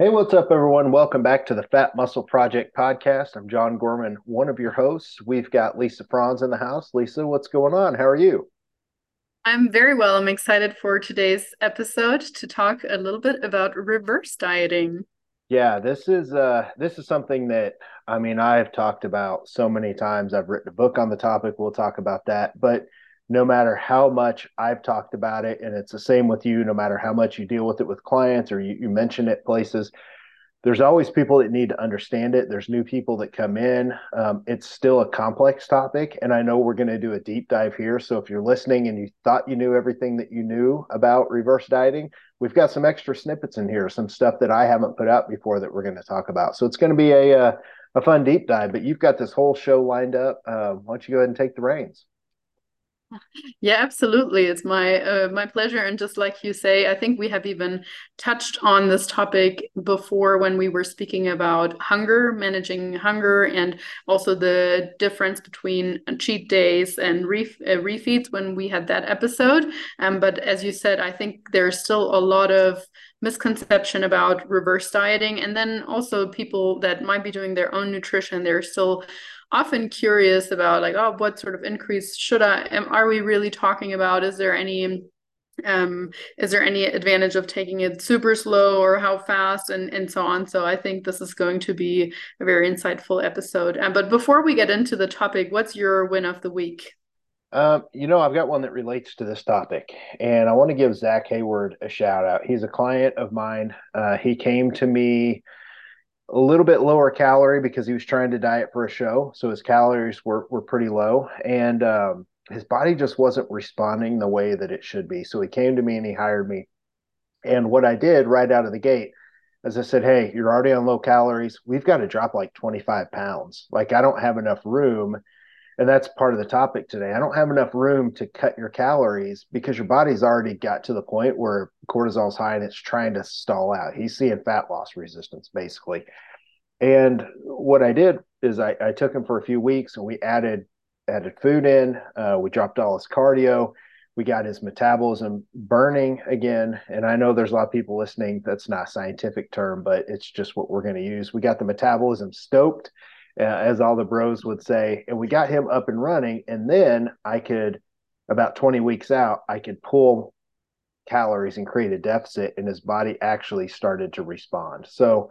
Hey, what's up, everyone? Welcome back to the PHAT Muscle Project podcast. I'm John Gorman, one of your hosts. We've got Lisa Franz in the house. Lisa, what's going on? How are you? I'm very well. I'm excited for today's episode to talk a little bit about reverse dieting. Yeah, this is uh this is something that I mean I've talked about so many times. I've written a book on the topic. We'll talk about that. But no matter how much I've talked about it, and it's the same with you, no matter how much you deal with it with clients or you, you mention it places, there's always people that need to understand it. There's new people that come in. Um, it's still a complex topic, and I know we're going to do a deep dive here. So if you're listening and you thought you knew everything that you knew about reverse dieting, we've got some extra snippets in here, some stuff that I haven't put out before that we're going to talk about. So it's going to be a uh, a fun deep dive. But you've got this whole show lined up. Uh, why don't you go ahead and take the reins? Yeah, absolutely. It's my uh, my pleasure. And just like you say, I think we have even touched on this topic before when we were speaking about hunger, managing hunger, and also the difference between cheat days and ref- uh, refeeds when we had that episode. Um, but as you said, I think there's still a lot of misconception about reverse dieting, and then also people that might be doing their own nutrition. They're still often curious about like oh what sort of increase should i am are we really talking about? Is there any um is there any advantage of taking it super slow or how fast? And and so on. So i think this is going to be a very insightful episode. Um, but before we get into the topic what's your win of the week? Um, you know, I've got one that relates to this topic, and I want to give Zach Hayward a shout out. He's a client of mine. Uh, he came to me a little bit lower calorie because he was trying to diet for a show, so his calories were were pretty low, and um, his body just wasn't responding the way that it should be. So he came to me and he hired me, and what I did right out of the gate, as I said, "Hey, you're already on low calories. We've got to drop like 25 pounds. Like I don't have enough room." And that's part of the topic today. I don't have enough room to cut your calories because your body's already got to the point where cortisol's high and it's trying to stall out. He's seeing fat loss resistance basically. And what I did is I, I took him for a few weeks and we added added food in. Uh, we dropped all his cardio. We got his metabolism burning again. And I know there's a lot of people listening. That's not a scientific term, but it's just what we're going to use. We got the metabolism stoked uh, as all the bros would say. And we got him up and running. And then I could, about 20 weeks out, I could pull calories and create a deficit, and his body actually started to respond. So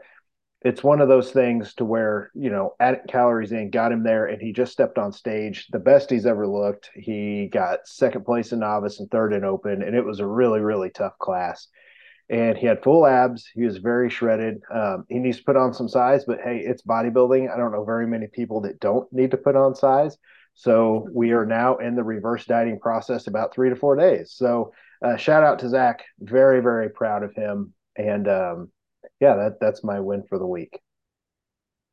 it's one of those things to where, you know, added calories in, got him there, and he just stepped on stage, the best he's ever looked. He got second place in novice and third in open, and it was a really, really tough class and he had full abs. He was very shredded. Um, he needs to put on some size, but hey, it's bodybuilding. I don't know very many people that don't need to put on size. So we are now in the reverse dieting process about three to four days. So uh, shout out to Zach. Very, very proud of him. And um, yeah, that that's my win for the week.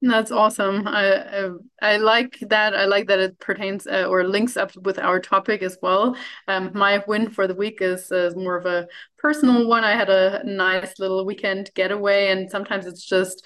That's awesome. I, I, I like that. I like that it pertains uh, or links up with our topic as well. Um, my win for the week is, more of a personal one. I had a nice little weekend getaway, and sometimes it's just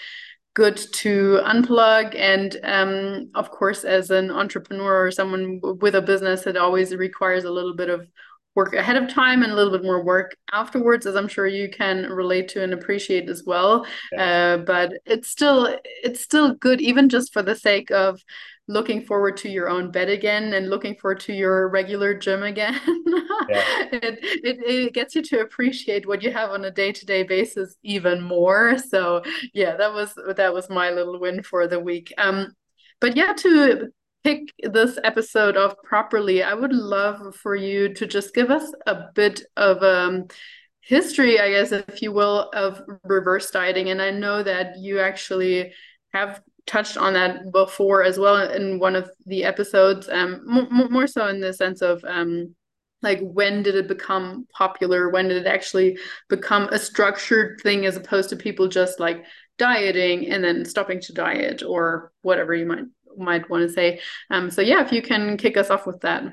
good to unplug. And um, of course, as an entrepreneur or someone with a business, it always requires a little bit of work ahead of time and a little bit more work afterwards as i'm sure you can relate to and appreciate as well. Uh, but it's still it's still good even just for the sake of looking forward to your own bed again and looking forward to your regular gym again. Yeah. it, it, it gets you to appreciate what you have on a day-to-day basis even more. So yeah that was that was my little win for the week. Um but yeah to kick this episode off properly, I would love for you to just give us a bit of um, history, I guess, if you will, of reverse dieting. And I know that you actually have touched on that before as well in one of the episodes, um, more so in the sense of um, like when did it become popular? When did it actually become a structured thing as opposed to people just like dieting and then stopping to diet or whatever you might might want to say. Um, so yeah, if you can kick us off with that.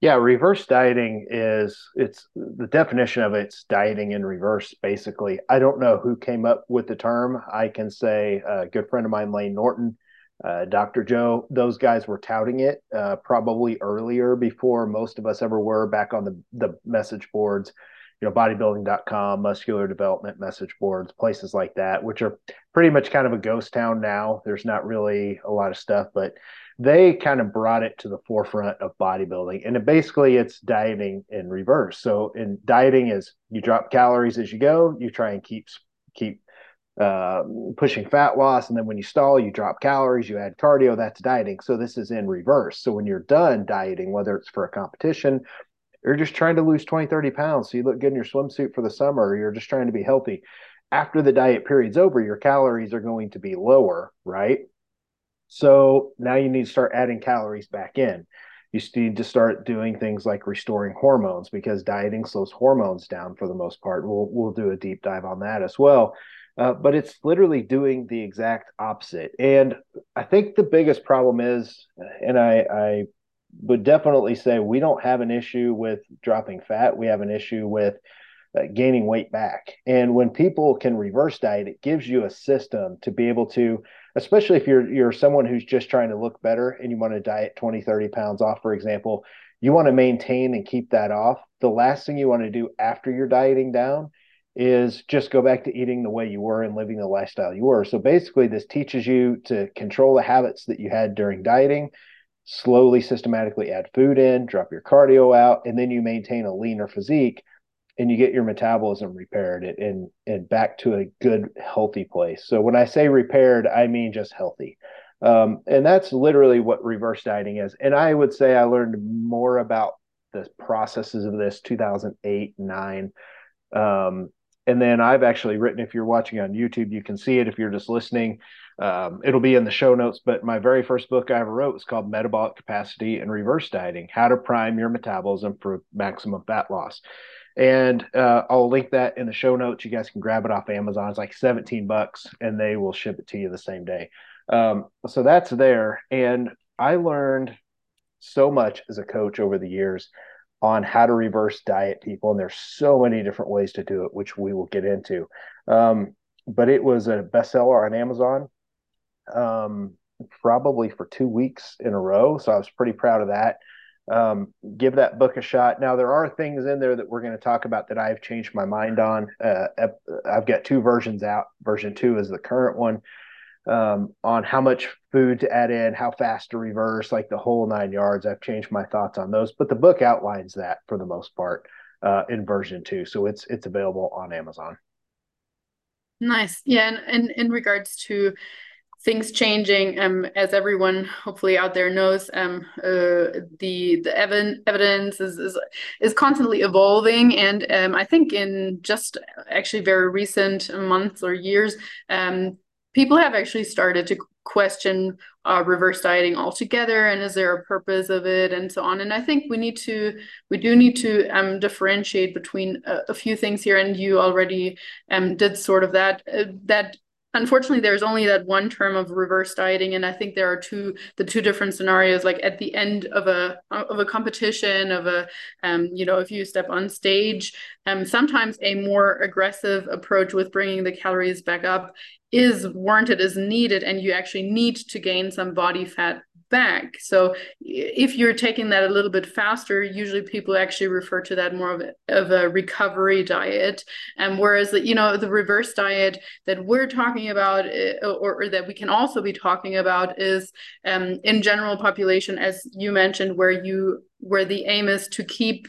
Yeah, reverse dieting is it's the definition of it's dieting in reverse. Basically, I don't know who came up with the term. I can say a good friend of mine, Layne Norton, uh, Dr. Joe, those guys were touting it uh, probably earlier before most of us ever were back on the the message boards you know, bodybuilding.com, muscular development message boards, places like that, which are pretty much kind of a ghost town now. There's not really a lot of stuff, but they kind of brought it to the forefront of bodybuilding. And it basically it's dieting in reverse. So in dieting is you drop calories as you go, you try and keep keep uh, pushing fat loss. And then when you stall, you drop calories, you add cardio, that's dieting. So this is in reverse. So when you're done dieting, whether it's for a competition you're just trying to lose 20, 30 pounds so you look good in your swimsuit for the summer, or you're just trying to be healthy. After the diet period's over, your calories are going to be lower, right? So now you need to start adding calories back in. You need to start doing things like restoring hormones because dieting slows hormones down for the most part. We'll we'll do a deep dive on that as well. Uh, but it's literally doing the exact opposite. And I think the biggest problem is, and I, I would definitely say we don't have an issue with dropping fat. We have an issue with uh, gaining weight back. And when people can reverse diet, it gives you a system to be able to, especially if you're you're someone who's just trying to look better and you want to diet 20, 30 pounds off, for example, you want to maintain and keep that off. The last thing you want to do after you're dieting down is just go back to eating the way you were and living the lifestyle you were. So basically, this teaches you to control the habits that you had during dieting slowly systematically add food in drop your cardio out and then you maintain a leaner physique and you get your metabolism repaired and and back to a good healthy place. So when i say repaired i mean just healthy. Um, and that's literally what reverse dieting is. And i would say i learned more about the processes of this 2008 9 um, and then i've actually written if you're watching on youtube you can see it if you're just listening um, it'll be in the show notes, but my very first book I ever wrote was called Metabolic Capacity and Reverse Dieting How to Prime Your Metabolism for Maximum Fat Loss. And uh, I'll link that in the show notes. You guys can grab it off Amazon. It's like 17 bucks and they will ship it to you the same day. Um, so that's there. And I learned so much as a coach over the years on how to reverse diet people. And there's so many different ways to do it, which we will get into. Um, but it was a bestseller on Amazon um, probably for two weeks in a row. So I was pretty proud of that. Um, give that book a shot. Now, there are things in there that we're going to talk about that I've changed my mind on. Uh, I've got two versions out. Version two is the current one um, on how much food to add in, how fast to reverse, like the whole nine yards. I've changed my thoughts on those, but the book outlines that for the most part uh, in version two. So it's it's available on Amazon. Nice. Yeah. And, and in regards to things changing um, as everyone hopefully out there knows um, uh, the the ev- evidence is, is is constantly evolving and um, i think in just actually very recent months or years um, people have actually started to question uh, reverse dieting altogether and is there a purpose of it and so on and i think we need to we do need to um, differentiate between a, a, few things here and you already um, did sort of that uh, that unfortunately there's only that one term of reverse dieting and i think there are two the two different scenarios like at the end of a of a competition of a um, you know if you step on stage um, sometimes a more aggressive approach with bringing the calories back up is warranted is needed and you actually need to gain some body fat back. So if you're taking that a little bit faster, usually people actually refer to that more of a, of a recovery diet. And whereas, you know, the reverse diet that we're talking about or, or that we can also be talking about is um, in general population, as you mentioned, where you where the aim is to keep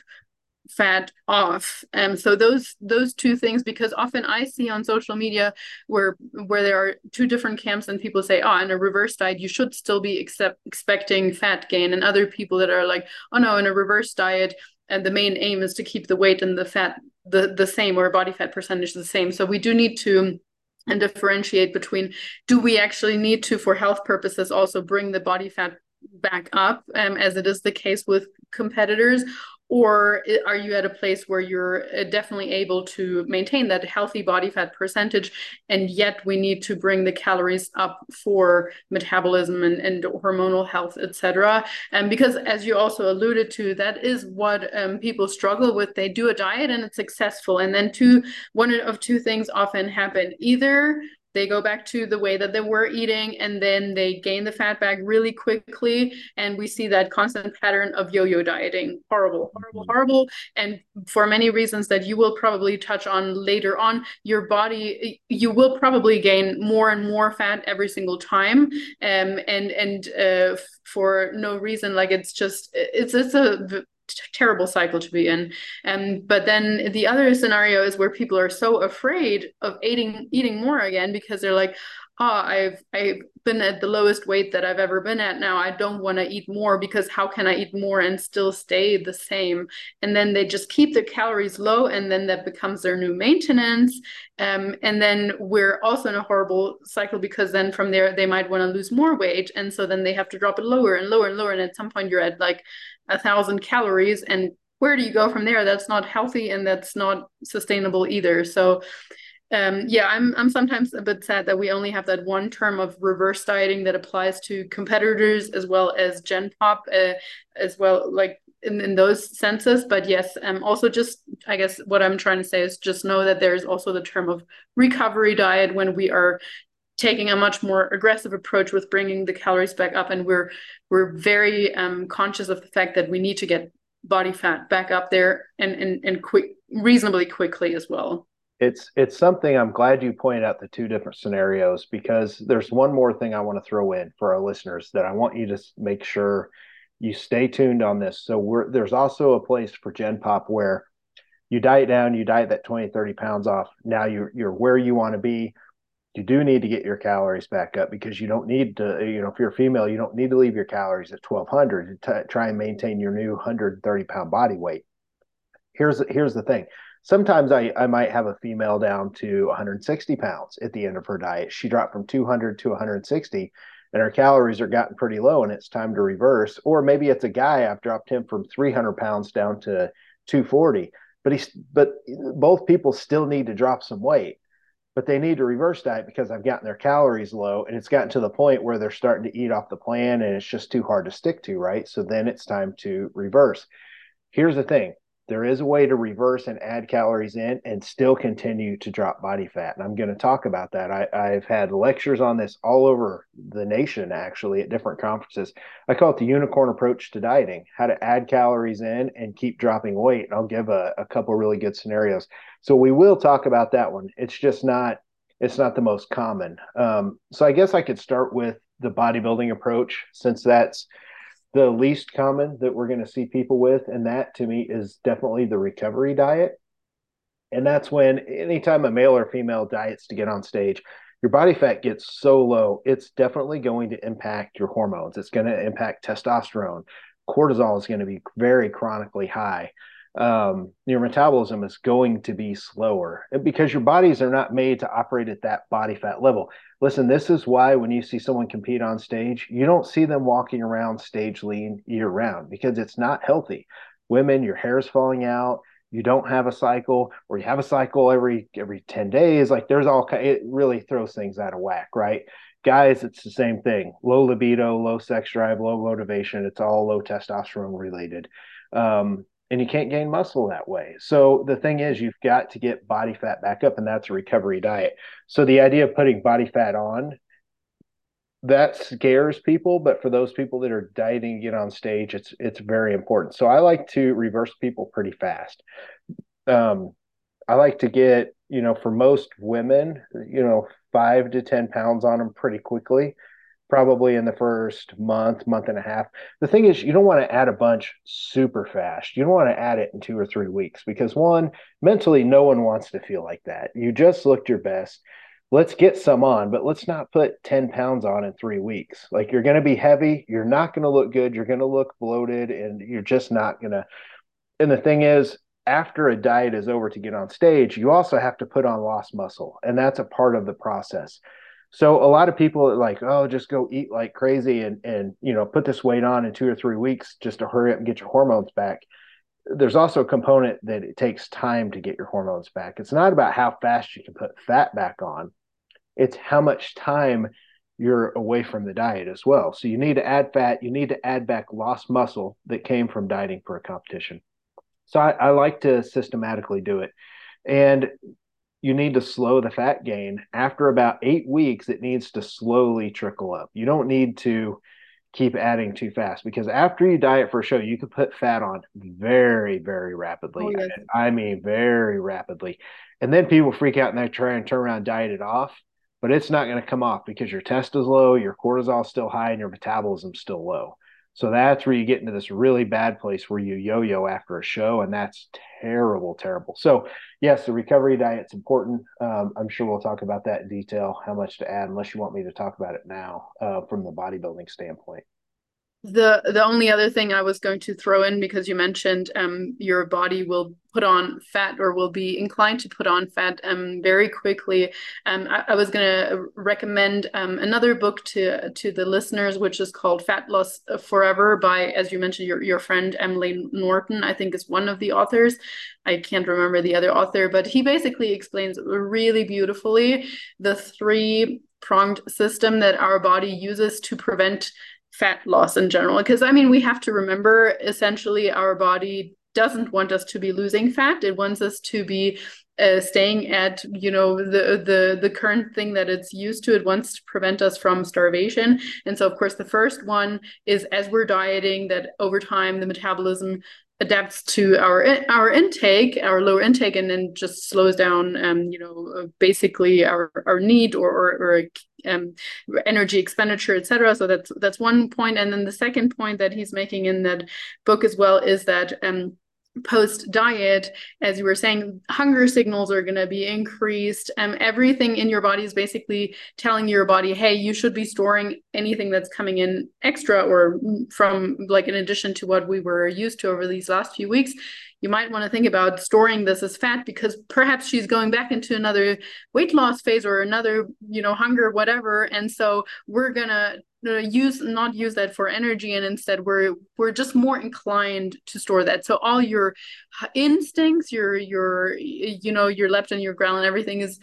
fat off. Um so those those two things because often i see on social media where where there are two different camps and people say oh in a reverse diet you should still be accept, expecting fat gain. And other people that are like oh no in a reverse diet and the main aim is to keep the weight and the fat the the same or body fat percentage the same. So we do need to and differentiate between do we actually need to for health purposes also bring the body fat back up um, as it is the case with competitors or are you at a place where you're uh, definitely able to maintain that healthy body fat percentage? And yet we need to bring the calories up for metabolism and, and hormonal health etc and because as you also alluded to that is what um, people struggle with. They do a diet and it's successful. And then two one of two things often happen. Either they go back to the way that they were eating and then they gain the fat back really quickly and we see that constant pattern of yo-yo dieting. Horrible horrible mm-hmm. horrible. And for many reasons that you will probably touch on later on your body you will probably gain more and more fat every single time. Um, and and uh, for no reason like it's just it's it's a terrible cycle to be in. Um, but then the other scenario is where people are so afraid of eating eating more again because they're like, oh, I've I've been at the lowest weight that I've ever been at now. I don't want to eat more because how can I eat more and still stay the same? And then they just keep the calories low, and then that becomes their new maintenance. Um, and then we're also in a horrible cycle because then from there they might want to lose more weight, and so then they have to drop it lower and lower and lower. And at some point you're at like a thousand calories, and where do you go from there? That's not healthy and that's not sustainable either. So um, yeah, I'm I'm sometimes a bit sad that we only have that one term of reverse dieting that applies to competitors as well as Gen Pop, uh, as well, like in, in those senses. But yes, um, also just I guess what I'm trying to say is just know that there is also the term of recovery diet when we are taking a much more aggressive approach with bringing the calories back up, and we're we're very um, conscious of the fact that we need to get body fat back up there and and and quick reasonably quickly as well it's it's something I'm glad you pointed out the two different scenarios because there's one more thing I want to throw in for our listeners that I want you to make sure you stay tuned on this. So we're there's also a place for Gen Pop where you diet down, you diet that 20, 30 pounds off. Now you're you're where you want to be. You do need to get your calories back up because you don't need to, you know, if you're a female, you don't need to leave your calories at 1200 to try and maintain your new 130 pound body weight. Here's here's the thing sometimes I, I might have a female down to 160 pounds at the end of her diet. She dropped from 200 to 160 and her calories are gotten pretty low and it's time to reverse. Or maybe it's a guy, I've dropped him from 300 pounds down to 240. But he's but both people still need to drop some weight, but they need to reverse diet because I've gotten their calories low and it's gotten to the point where they're starting to eat off the plan and it's just too hard to stick to, right? So then it's time to reverse. Here's the thing there is a way to reverse and add calories in and still continue to drop body fat. And I'm going to talk about that. I, have had lectures on this all over the nation, actually, at different conferences. I call it the unicorn approach to dieting how to add calories in and keep dropping weight. And I'll give a, a couple really good scenarios. So we will talk about that one. It's just not. It's not the most common. Um, so I guess I could start with the bodybuilding approach since that's the least common that we're going to see people with. And that to me is definitely the recovery diet. And that's when anytime a male or female diets to get on stage, your body fat gets so low, it's definitely going to impact your hormones. It's going to impact testosterone. Cortisol is going to be very chronically high. Um, your metabolism is going to be slower because your bodies are not made to operate at that body fat level. Listen, this is why when you see someone compete on stage, you don't see them walking around stage lean year round because it's not healthy. Women, your hair is falling out. You don't have a cycle, or you have a cycle every every ten days. Like there's all it really throws things out of whack, right? Guys, it's the same thing. Low libido, low sex drive, low motivation. It's all low testosterone related. Um, and you can't gain muscle that way. So the thing is, you've got to get body fat back up, and that's a recovery diet. So the idea of putting body fat on that scares people, but for those people that are dieting to get on stage, it's it's very important. So I like to reverse people pretty fast. Um, I like to get you know for most women, you know, five to ten pounds on them pretty quickly probably in the first month, month and a half. The thing is, you don't want to add a bunch super fast. You don't want to add it in two or three weeks because, one, mentally, no one wants to feel like that. You just looked your best. Let's get some on, but let's not put 10 pounds on in three weeks. Like you're going to be heavy. You're not going to look good. You're going to look bloated and you're just not going to. And the thing is, after a diet is over to get on stage, you also have to put on lost muscle. And that's a part of the process. So a lot of people are like, oh, just go eat like crazy and and you know put this weight on in two or three weeks just to hurry up and get your hormones back. There's also a component that it takes time to get your hormones back. It's not about how fast you can put fat back on; it's how much time you're away from the diet as well. So you need to add fat. You need to add back lost muscle that came from dieting for a competition. So I, I like to systematically do it, and you need to slow the fat gain. After about eight weeks, it needs to slowly trickle up. You don't need to keep adding too fast because after you diet for a show, you can put fat on very, very rapidly. Oh, yes. I mean, very rapidly. And then people freak out and they try and turn around and diet it off, but it's not going to come off because your test is low, your cortisol is still high, and your metabolism is still low. So that's where you get into this really bad place where you yo-yo after a show, and that's terrible, terrible. So yes, the recovery diet's important. Um, I'm sure we'll talk about that in detail, how much to add, unless you want me to talk about it now uh, from the bodybuilding standpoint. The the only other thing I was going to throw in because you mentioned um your body will put on fat or will be inclined to put on fat um very quickly. Um I, I was gonna recommend um another book to to the listeners which is called Fat Loss Forever by as you mentioned your your friend Emily Norton I think is one of the authors. I can't remember the other author but he basically explains really beautifully the three pronged system that our body uses to prevent fat loss in general because i mean we have to remember essentially our body doesn't want us to be losing fat. It wants us to be uh, staying at you know the the the current thing that it's used to. It wants to prevent us from starvation. And so of course the first one is as we're dieting that over time the metabolism adapts to our our intake, our lower intake, and then just slows down, um, you know, basically our our need or or, or um, energy expenditure, etc. So that's that's one point, and then the second point that he's making in that book as well is that um, post diet as you were saying hunger signals are going to be increased. Um, everything in your body is basically telling your body hey you should be storing anything that's coming in extra or from like in addition to what we were used to over these last few weeks. You might want to think about storing this as fat because perhaps she's going back into another weight loss phase or another you know hunger whatever. And so we're going to use not use that for energy and instead we're we're just more inclined to store that. So all your instincts your your you know your leptin your ghrelin everything is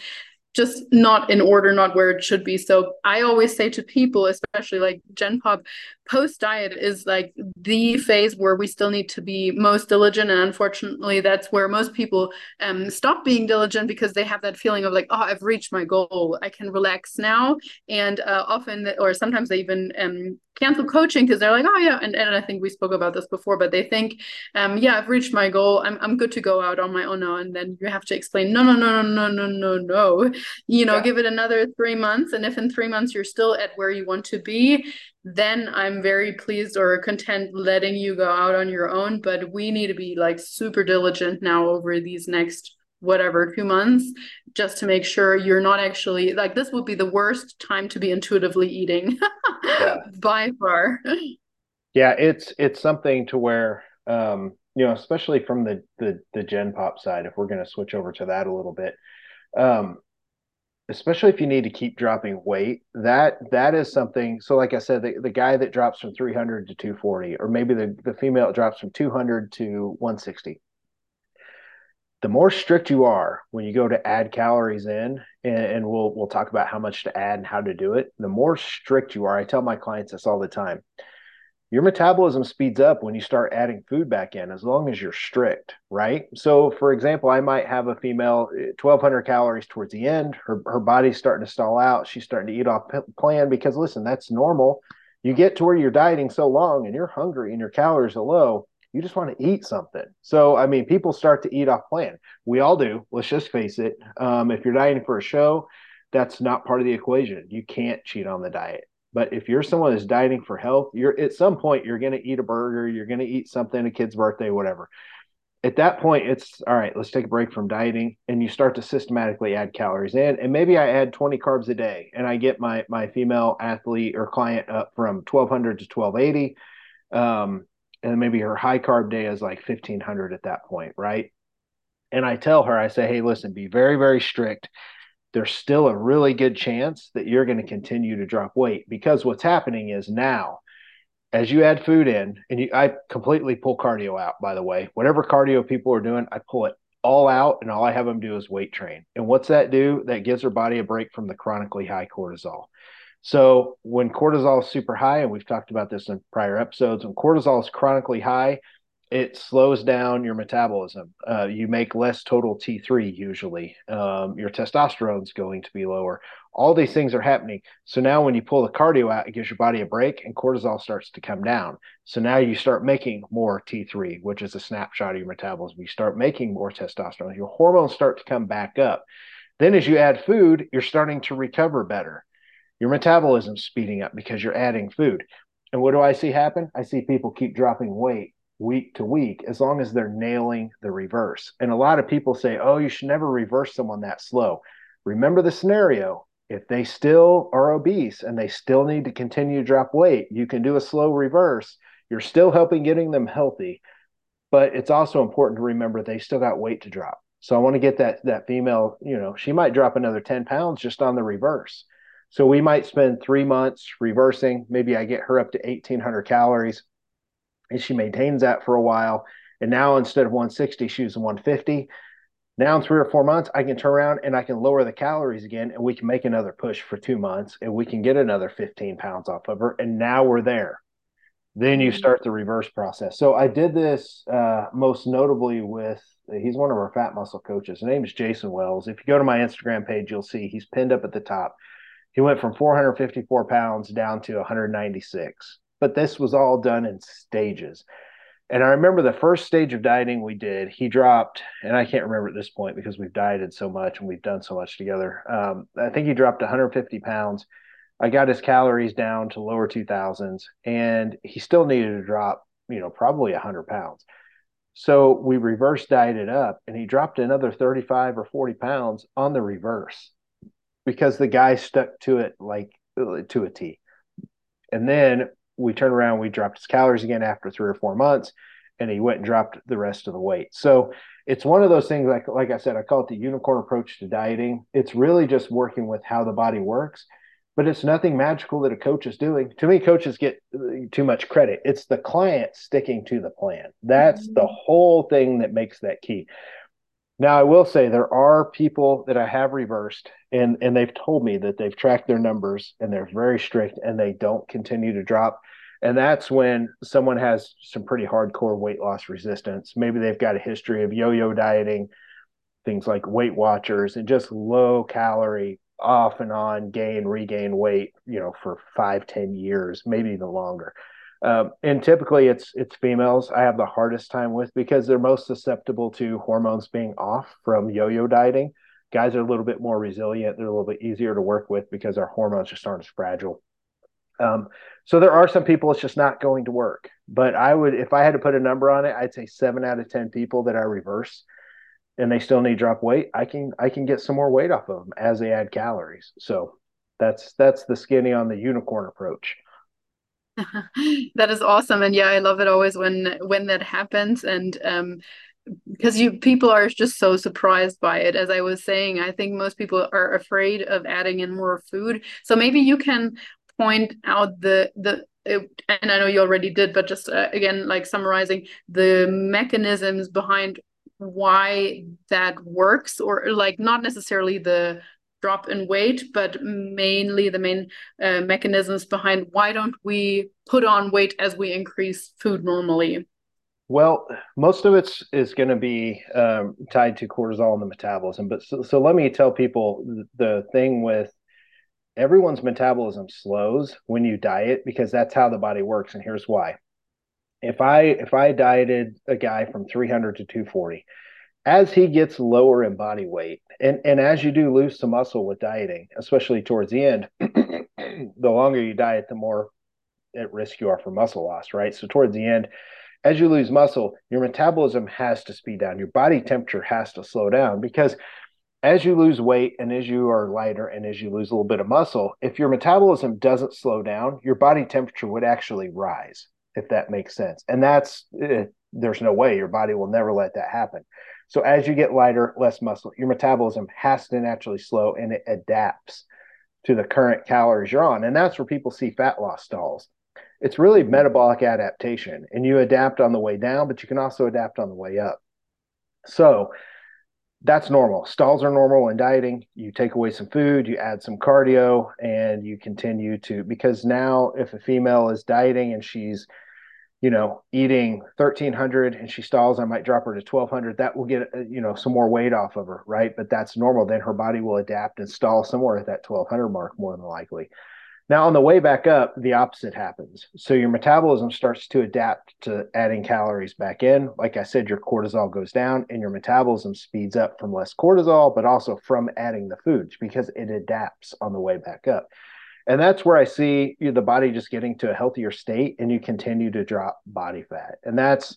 just not in order, not where it should be. So I always say to people, especially like Gen Pop, post diet is like the phase where we still need to be most diligent. And unfortunately, that's where most people um, stop being diligent because they have that feeling of like, oh, I've reached my goal. I can relax now. And uh, often, or sometimes they even um, cancel coaching because they're like, oh yeah, and, and I think we spoke about this before, but they think, um, yeah, I've reached my goal. I'm I'm good to go out on my own now. And then you have to explain, no, no, no, no, no, no, no, no. You know, yeah. give it another three months. And if in three months you're still at where you want to be, then I'm very pleased or content letting you go out on your own. But we need to be like super diligent now over these next whatever two months just to make sure you're not actually like this would be the worst time to be intuitively eating yeah. by far yeah it's it's something to where um you know especially from the the the gen pop side if we're going to switch over to that a little bit um especially if you need to keep dropping weight that that is something so like i said the, the guy that drops from 300 to 240 or maybe the the female drops from 200 to 160 the more strict you are when you go to add calories in and, and, we'll we'll talk about how much to add and how to do it the more strict you are. I tell my clients this all the time. Your metabolism speeds up when you start adding food back in as long as you're strict right? So for example i might have a female 1200 calories towards the end. Her, her body's starting to stall out. She's starting to eat off plan because listen that's normal. You get to where you're dieting so long and you're hungry and your calories are low you just want to eat something. So, I mean, people start to eat off plan. We all do. Let's just face it. Um, if you're dieting for a show, that's not part of the equation. You can't cheat on the diet. But if you're someone that's dieting for health, you're at some point you're going to eat a burger, you're going to eat something, a kid's birthday, whatever. At that point, it's all right. Let's take a break from dieting, and you start to systematically add calories in. And maybe I add 20 carbs a day, and I get my my female athlete or client up from 1200 to 1280. Um, and maybe her high carb day is like 1500 at that point right? And i tell her i say hey listen be very very strict. There's still a really good chance that you're going to continue to drop weight because what's happening is now as you add food in and you, i completely pull cardio out by the way. Whatever cardio people are doing i pull it all out and all i have them do is weight train. And what's that do? That gives their body a break from the chronically high cortisol so when cortisol is super high, and we've talked about this in prior episodes, when cortisol is chronically high, it slows down your metabolism. Uh, you make less total T3 usually. Um, your testosterone's going to be lower. All these things are happening. So now when you pull the cardio out, it gives your body a break and cortisol starts to come down. So now you start making more T3, which is a snapshot of your metabolism. You start making more testosterone. Your hormones start to come back up. Then as you add food, you're starting to recover better. Your metabolism's speeding up because you're adding food. And what do I see happen? I see people keep dropping weight week to week as long as they're nailing the reverse. And a lot of people say, oh, you should never reverse someone that slow. Remember the scenario. If they still are obese and they still need to continue to drop weight, you can do a slow reverse. You're still helping getting them healthy, but it's also important to remember they still got weight to drop. So I want to get that that female, you know, she might drop another 10 pounds just on the reverse. So we might spend three months reversing. Maybe I get her up to 1800 calories and she maintains that for a while. And now instead of 160, she's using 150. Now in three or four months, I can turn around and I can lower the calories again, and we can make another push for two months, and we can get another 15 pounds off of her. And now we're there. Then you mm-hmm. start the reverse process. So I did this uh, most notably with he's one of our PHAT Muscle coaches. His name is Jason Wells. If you go to my Instagram page, you'll see he's pinned up at the top. He went from 454 pounds down to 196 but this was all done in stages. And I remember the first stage of dieting we did, he dropped, and I can't remember at this point because we've dieted so much and we've done so much together. Um, I think he dropped 150 pounds. I got his calories down to lower 2000s, and he still needed to drop, you know, probably 100 pounds. So we reverse dieted up, and he dropped another 35 or 40 pounds on the reverse because the guy stuck to it like to a T. And then we turned around, we dropped his calories again after three or four months, and he went and dropped the rest of the weight. So it's one of those things like like I said, I call it the unicorn approach to dieting. It's really just working with how the body works, but it's nothing magical that a coach is doing. To me, coaches get too much credit. It's the client sticking to the plan. That's mm-hmm. the whole thing that makes that key. Now, I will say there are people that I have reversed, and and they've told me that they've tracked their numbers and they're very strict, and they don't continue to drop. And that's when someone has some pretty hardcore weight loss resistance. Maybe they've got a history of yo-yo dieting, things like Weight Watchers, and just low calorie, off and on gain, regain weight, you know, for five, ten years, maybe even longer. Um, and typically it's it's females I have the hardest time with because they're most susceptible to hormones being off from yo-yo dieting. Guys are a little bit more resilient. They're a little bit easier to work with because our hormones just aren't as fragile. Um, so there are some people it's just not going to work. But I would, if I had to put a number on it, I'd say seven out of ten people that I reverse and they still need drop weight, I can I can get some more weight off of them as they add calories. So that's that's the skinny on the unicorn approach. that is awesome and yeah i love it always when when that happens and um because you people are just so surprised by it as i was saying i think most people are afraid of adding in more food so maybe you can point out the the and i know you already did but just uh, again like summarizing the mechanisms behind why that works or like not necessarily the drop in weight, but mainly the main uh, mechanisms behind why don't we put on weight as we increase food normally? Well, most of it's going to be um, tied to cortisol and the metabolism. But so, so let me tell people the thing with everyone's metabolism slows when you diet because that's how the body works. And here's why. If I if I dieted a guy from 300 to 240, as he gets lower in body weight, and and as you do lose some muscle with dieting, especially towards the end, the longer you diet, the more at risk you are for muscle loss, right? So towards the end, as you lose muscle, your metabolism has to speed down. Your body temperature has to slow down because as you lose weight and as you are lighter and as you lose a little bit of muscle, if your metabolism doesn't slow down, your body temperature would actually rise, if that makes sense. And that's eh, there's no way your body will never let that happen. So as you get lighter, less muscle, your metabolism has to naturally slow and it adapts to the current calories you're on. And that's where people see fat loss stalls. It's really metabolic adaptation, and you adapt on the way down, but you can also adapt on the way up. So that's normal. Stalls are normal in dieting. You take away some food, you add some cardio, and you continue to because now if a female is dieting and she's you know, eating 1300 and she stalls, I might drop her to 1200. That will get, uh, you know, some more weight off of her, right? But that's normal. Then her body will adapt and stall somewhere at that 1200 mark, more than likely. Now, on the way back up, the opposite happens. So your metabolism starts to adapt to adding calories back in. Like I said, your cortisol goes down and your metabolism speeds up from less cortisol, but also from adding the foods because it adapts on the way back up. And that's where I see the body just getting to a healthier state and you continue to drop body fat. And that's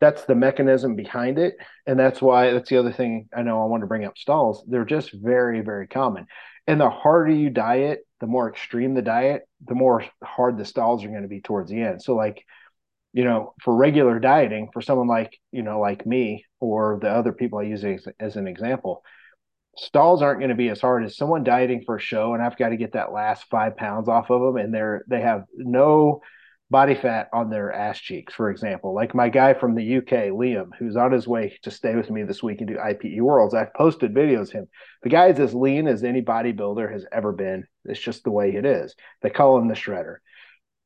that's the mechanism behind it. And that's why that's the other thing I know I want to bring up stalls. They're just very, very common. And the harder you diet, the more extreme the diet, the more hard the stalls are going to be towards the end. So like, you know, for regular dieting, for someone like, you know, like me or the other people I use as, as an example, stalls aren't going to be as hard as someone dieting for a show and I've got to get that last five pounds off of them and they're they have no body fat on their ass cheeks, for example. Like my guy from the UK, Liam, who's on his way to stay with me this week and do IPE Worlds. I've posted videos him. The guy is as lean as any bodybuilder has ever been. It's just the way it is. They call him the shredder.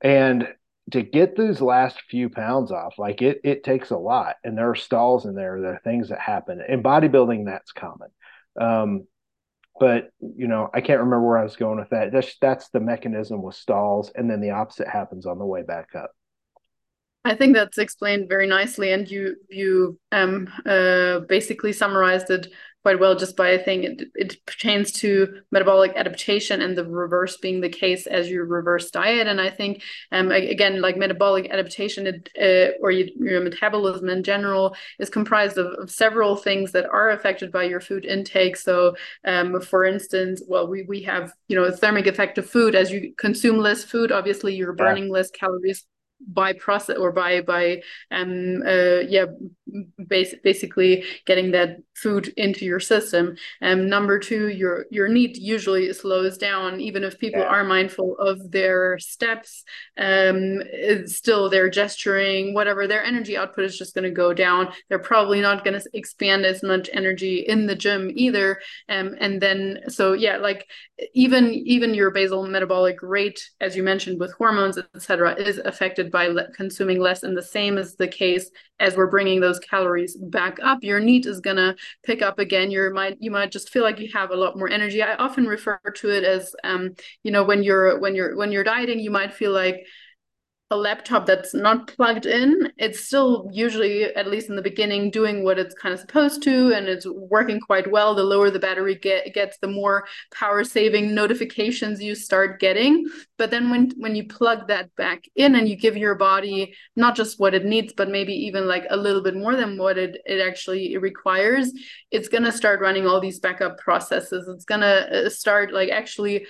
And to get those last few pounds off, like it it takes a lot. And there are stalls in there. There are things that happen. In bodybuilding, that's common. Um, but you know, I can't remember where I was going with that. That's that's the mechanism with stalls, and then the opposite happens on the way back up. I think that's explained very nicely, and you you um uh basically summarized it quite well just by saying it, it pertains to metabolic adaptation and the reverse being the case as you reverse diet. And I think, um, again, like metabolic adaptation it, uh, or you, your metabolism in general is comprised of, of, several things that are affected by your food intake. So, um, for instance, well, we, we have, you know, a thermic effect of food. As you consume less food, obviously you're burning yeah. less calories by process or by by um uh yeah bas- basically getting that food into your system um number two your your NEAT usually slows down even if people yeah. are mindful of their steps um still, they're gesturing whatever their energy output is just going to go down they're probably not going to expand as much energy in the gym either um and then so yeah like even even your basal metabolic rate as you mentioned with hormones etc is affected by le- consuming less. And the same is the case as we're bringing those calories back up. Your NEAT is gonna pick up again. You might you might just feel like you have a lot more energy. I often refer to it as, um, you know, when you're when you're when you're dieting, you might feel like a laptop that's not plugged in, it's still usually, at least in the beginning, doing what it's kind of supposed to, and it's working quite well. The lower the battery get, gets, the more power saving notifications you start getting. But then when when you plug that back in and you give your body not just what it needs, but maybe even like a little bit more than what it it actually requires, it's gonna start running all these backup processes. It's gonna uh, start like actually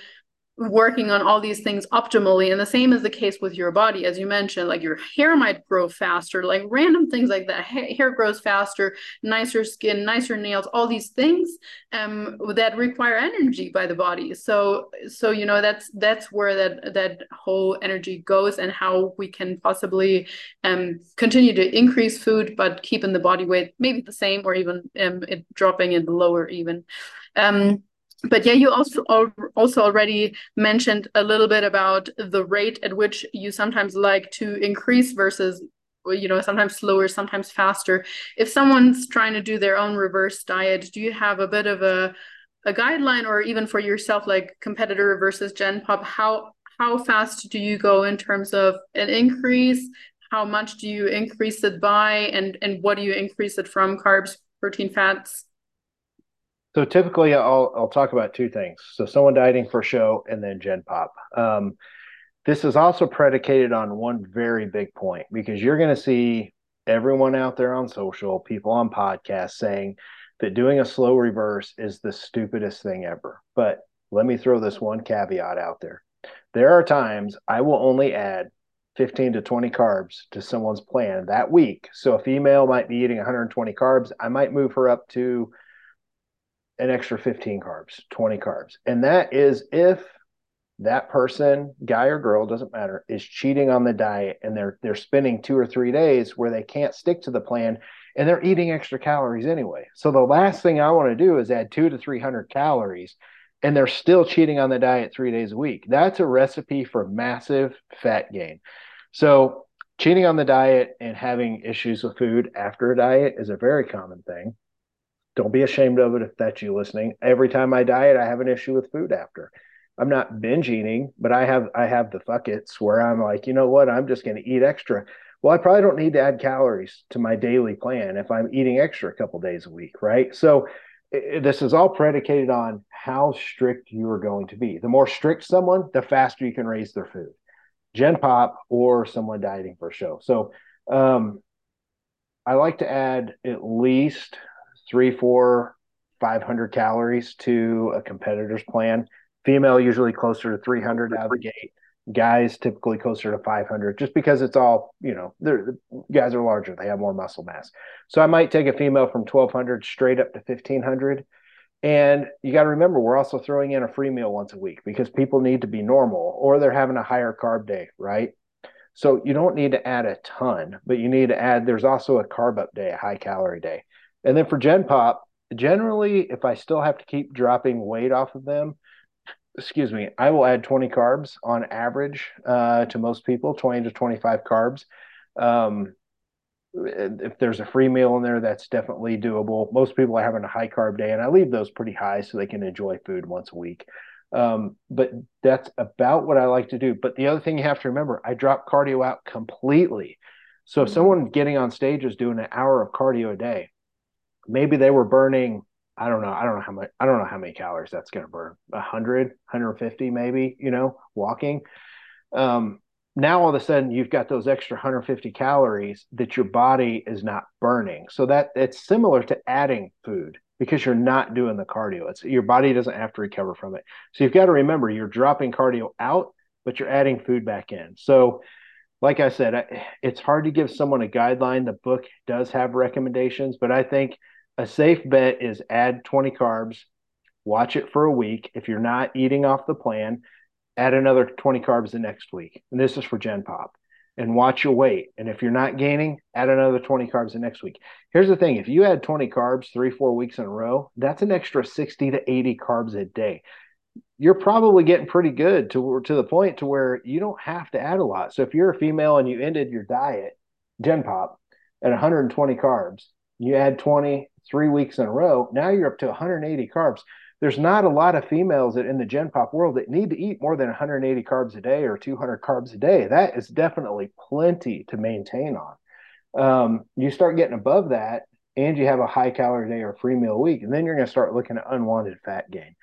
working on all these things optimally and the same is the case with your body as you mentioned like your hair might grow faster like random things like that. Ha- hair grows faster nicer skin nicer nails all these things um that require energy by the body. So so you know that's that's where that that whole energy goes and how we can possibly um continue to increase food but keeping the body weight maybe the same or even um it dropping it lower even. Um but yeah, you also also already mentioned a little bit about the rate at which you sometimes like to increase versus you know sometimes slower sometimes faster. If someone's trying to do their own reverse diet do you have a bit of a a guideline or even for yourself like competitor versus gen pop how how fast do you go in terms of an increase? How much do you increase it by? And and what do you increase it from carbs protein fats so typically, I'll I'll talk about two things. So someone dieting for show, and then Gen Pop. Um, this is also predicated on one very big point because you're going to see everyone out there on social, people on podcasts saying that doing a slow reverse is the stupidest thing ever. But let me throw this one caveat out there. There are times I will only add 15 to 20 carbs to someone's plan that week. So a female might be eating 120 carbs. I might move her up to an extra 15 carbs, 20 carbs. And that is if that person, guy or girl, doesn't matter, is cheating on the diet and they're they're spending 2 or 3 days where they can't stick to the plan and they're eating extra calories anyway. So the last thing I want to do is add 2 to 300 calories and they're still cheating on the diet 3 days a week. That's a recipe for massive fat gain. So cheating on the diet and having issues with food after a diet is a very common thing. Don't be ashamed of it if that's you listening. Every time I diet, I have an issue with food after. I'm not binge eating, but I have I have the fuckets where I'm like, you know what, I'm just going to eat extra. Well, I probably don't need to add calories to my daily plan if I'm eating extra a couple days a week, right? So this is all predicated on how strict you are going to be. The more strict someone, the faster you can raise their food. Gen Pop or someone dieting for show. So um, I like to add at least three, four, 500 calories to a competitor's plan. Female usually closer to 300 out of the gate. Guys typically closer to 500, just because it's all you know. They're, guys are larger; they have more muscle mass. So I might take a female from 1200 straight up to 1500 and you got to remember, we're also throwing in a free meal once a week because people need to be normal or they're having a higher carb day, right? So you don't need to add a ton, but you need to add, there's also a carb up day, a high calorie day. And then for Gen Pop, generally, if I still have to keep dropping weight off of them, excuse me, I will add 20 carbs on average uh, to most people, 20 to 25 carbs. Um, if there's a free meal in there, that's definitely doable. Most people are having a high carb day, and I leave those pretty high so they can enjoy food once a week. Um, but that's about what I like to do. But the other thing you have to remember, I drop cardio out completely. So if mm-hmm. someone getting on stage is doing an hour of cardio a day, maybe they were burning, I don't know, I don't know how much, I don't know how many calories that's going to burn, 100, 150 maybe, you know, walking. Um, now all of a sudden you've got those extra 150 calories that your body is not burning. So that it's similar to adding food because you're not doing the cardio. It's your body doesn't have to recover from it. So you've got to remember you're dropping cardio out, but you're adding food back in. So like I said, it's hard to give someone a guideline. The book does have recommendations, but I think a safe bet is add 20 carbs, watch it for a week. If you're not eating off the plan, add another 20 carbs the next week. And this is for Gen Pop. And watch your weight. And if you're not gaining, add another 20 carbs the next week. Here's the thing if you add 20 carbs three, four weeks in a row, that's an extra 60 to 80 carbs a day. You're probably getting pretty good to, to the point to where you don't have to add a lot. So if you're a female and you ended your diet, Gen Pop, at 120 carbs, you add 20 three weeks in a row, now you're up to 180 carbs. There's not a lot of females that in the gen pop world that need to eat more than 180 carbs a day or 200 carbs a day. That is definitely plenty to maintain on. Um, you start getting above that and you have a high calorie day or free meal week and then you're going to start looking at unwanted fat gain.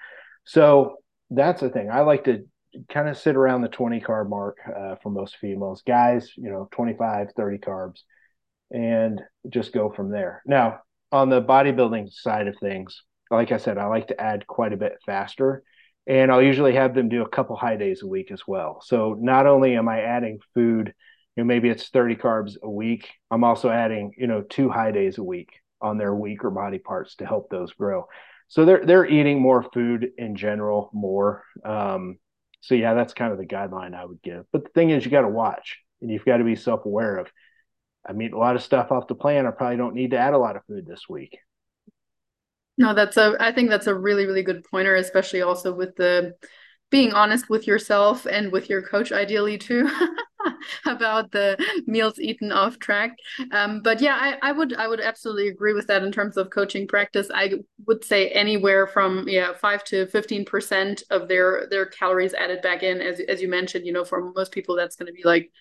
So that's the thing. I like to kind of sit around the 20 carb mark uh, for most females. Guys you know 25 30 carbs and just go from there now on the bodybuilding side of things like I said, I like to add quite a bit faster. And I'll usually have them do a couple high days a week as well. So not only am I adding food, you know, maybe it's 30 carbs a week, I'm also adding, you know, two high days a week on their weaker body parts to help those grow. So they're they're eating more food in general, more. Um, so yeah, that's kind of the guideline I would give. But the thing is, you got to watch, and you've got to be self aware of. I mean, a lot of stuff off the plan. I probably don't need to add a lot of food this week. No, that's a, I think that's a really, really good pointer, especially also with the being honest with yourself and with your coach, ideally too, about the meals eaten off track. Um, but yeah, I, I would, I would absolutely agree with that in terms of coaching practice. I would say anywhere from yeah five to fifteen percent of their their calories added back in, as as you mentioned. You know, for most people, that's going to be like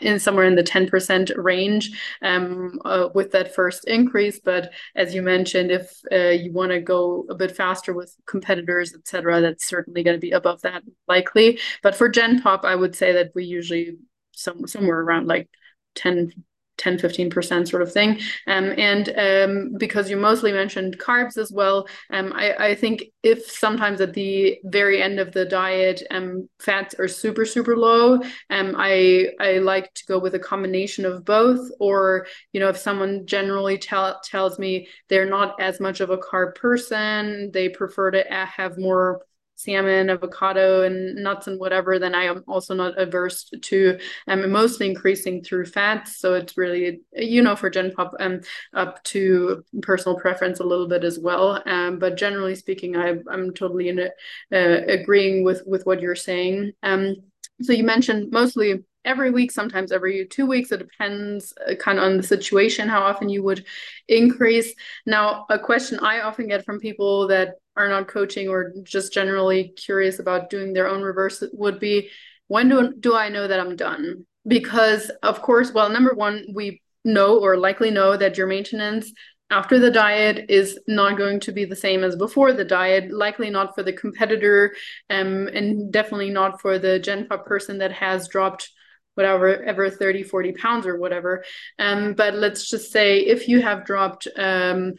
in somewhere in the 10% range um, uh, with that first increase. But as you mentioned, if uh, you want to go a bit faster with competitors, etc., that's certainly going to be above that likely. But for Gen Pop, I would say that we usually some, somewhere around like 10 10 15% sort of thing. Um, and um, because you mostly mentioned carbs as well um, I, I think if sometimes at the very end of the diet um, fats are super super low um, I, I like to go with a combination of both. Or you know if someone generally tell, tells me they're not as much of a carb person they prefer to have more salmon, avocado, and nuts and whatever, then I am also not averse to um, mostly increasing through fats. So it's really, you know, for Gen Pop, um, up to personal preference a little bit as well. Um, but generally speaking, I, I'm totally in it, uh, agreeing with with what you're saying. Um, so you mentioned mostly every week, sometimes every two weeks. It depends uh, kind of on the situation, how often you would increase. Now, a question I often get from people that are not coaching or just generally curious about doing their own reverse would be when do, do I know that I'm done? Because, of course, well, number one, we know or likely know that your maintenance after the diet is not going to be the same as before the diet, likely not for the competitor, um, and definitely not for the Gen Pop person that has dropped whatever ever 30 40 pounds or whatever. Um but let's just say if you have dropped um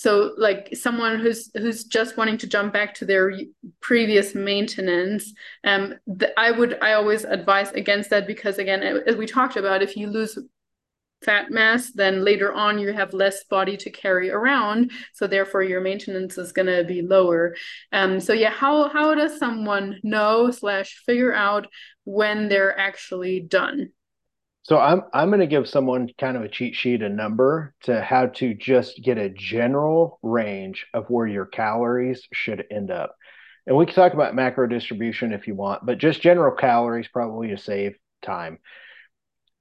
so like someone who's who's just wanting to jump back to their previous maintenance um i would i always advise against that because again as we talked about if you lose fat mass, then later on you have less body to carry around. So therefore your maintenance is going to be lower. Um, so yeah, how, how does someone know slash figure out when they're actually done? So I'm I'm going to give someone kind of a cheat sheet, a number to how to just get a general range of where your calories should end up. And we can talk about macro distribution if you want, but just general calories probably to save time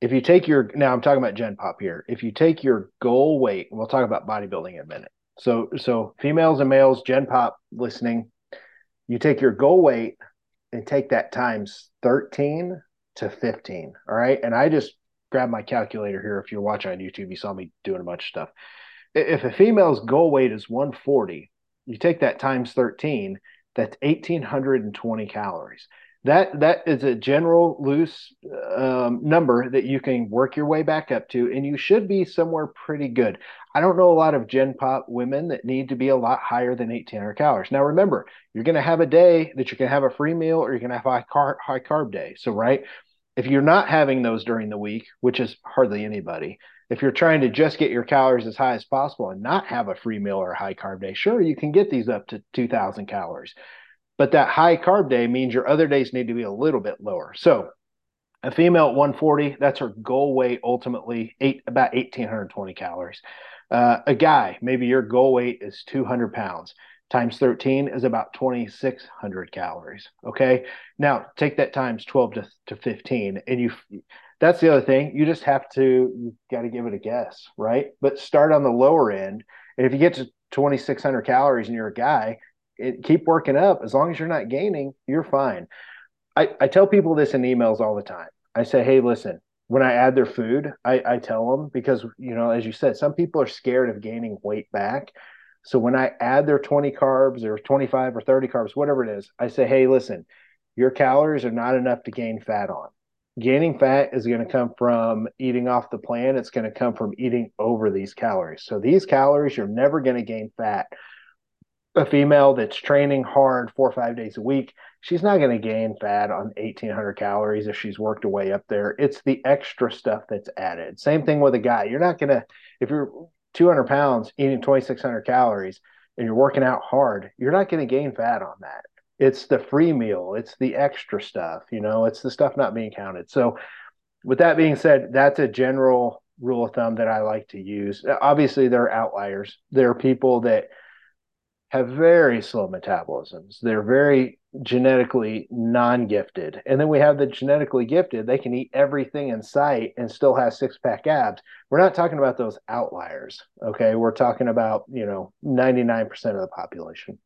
if you take your now I'm talking about Gen Pop here. If you take your goal weight, we'll talk about bodybuilding in a minute. So so females and males, Gen Pop listening, you take your goal weight and take that times 13 to 15. All right. And I just grabbed my calculator here. If you're watching on YouTube, you saw me doing a bunch of stuff. If a female's goal weight is 140, you take that times 13, that's 1820 calories that that is a general loose um, number that you can work your way back up to and you should be somewhere pretty good. I don't know a lot of gen pop women that need to be a lot higher than 1800 calories. Now remember you're going to have a day that you're going to have a free meal or you're going to have a high carb, high carb day so right? If you're not having those during the week which is hardly anybody if you're trying to just get your calories as high as possible and not have a free meal or a high carb day sure you can get these up to 2000 calories but that high carb day means your other days need to be a little bit lower. So a female at 140, that's her goal weight ultimately, eight about 1820 calories. Uh, a guy, maybe your goal weight is 200 pounds times 13 is about 2600 calories. Okay. Now take that times 12 to, to 15 and you, that's the other thing. You just have to, you got to give it a guess, right? But start on the lower end. And if you get to 2600 calories and you're a guy, it, keep working up. As long as you're not gaining, you're fine. I, I tell people this in emails all the time. I say, hey, listen, when I add their food, I, I tell them because, you know, as you said, some people are scared of gaining weight back. So when I add their 20 carbs or 25 or 30 carbs, whatever it is, I say, hey, listen, your calories are not enough to gain fat on. Gaining fat is going to come from eating off the plan. It's going to come from eating over these calories. So these calories, you're never going to gain fat a female that's training hard four or five days a week, she's not going to gain fat on 1800 calories if she's worked her way up there. It's the extra stuff that's added. Same thing with a guy. You're not going to, if you're 200 pounds eating 2600 calories and you're working out hard, you're not going to gain fat on that. It's the free meal, it's the extra stuff, you know, it's the stuff not being counted. So, with that being said, that's a general rule of thumb that I like to use. Obviously, there are outliers. There are people that have very slow metabolisms. They're very genetically non gifted. And then we have the genetically gifted, they can eat everything in sight and still have six pack abs. We're not talking about those outliers. Okay. We're talking about, you know, 99% of the population.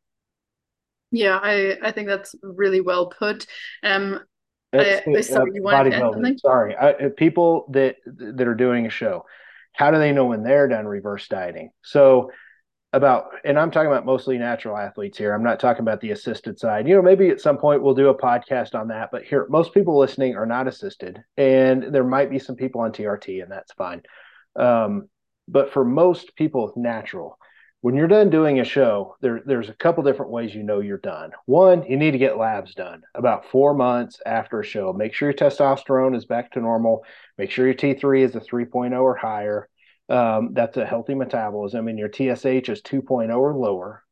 Yeah, I, I think that's really well put. Um, I, I, sorry, uh, you want to add something? Sorry, I, uh, people that that are doing a show, how do they know when they're done reverse dieting? So about and i'm talking about mostly natural athletes here. I'm not talking about the assisted side. You know maybe at some point we'll do a podcast on that but here most people listening are not assisted and there might be some people on trt and that's fine. Um, but for most people natural. When you're done doing a show there, there's a couple different ways you know you're done. One you need to get labs done about four months after a show. Make sure your testosterone is back to normal. Make sure your t3 is a 3.0 or higher um, that's a healthy metabolism, and your TSH is 2.0 or lower.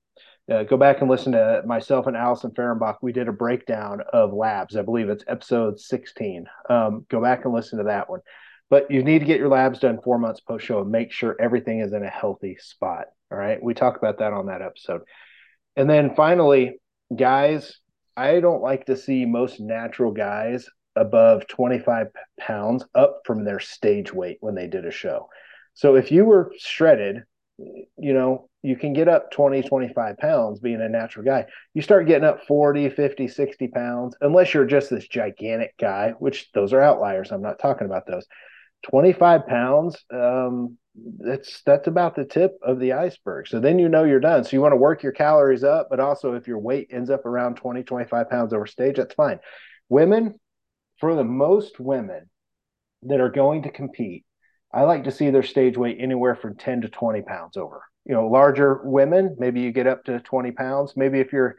Uh, go back and listen to myself and Allison Fehrenbach. We did a breakdown of labs. I believe it's episode 16. Um, go back and listen to that one. But you need to get your labs done four months post show and make sure everything is in a healthy spot. All right. We talk about that on that episode. And then finally, guys, I don't like to see most natural guys above 25 pounds up from their stage weight when they did a show. So if you were shredded, you know, you can get up 20, 25 pounds being a natural guy. You start getting up 40, 50, 60 pounds, unless you're just this gigantic guy, which those are outliers. I'm not talking about those. 25 pounds, um, that's that's about the tip of the iceberg. So then you know you're done. So you want to work your calories up, but also if your weight ends up around 20, 25 pounds over stage, that's fine. Women, for the most women that are going to compete, I like to see their stage weight anywhere from 10 to 20 pounds over. You know, larger women, maybe you get up to 20 pounds. Maybe if you're,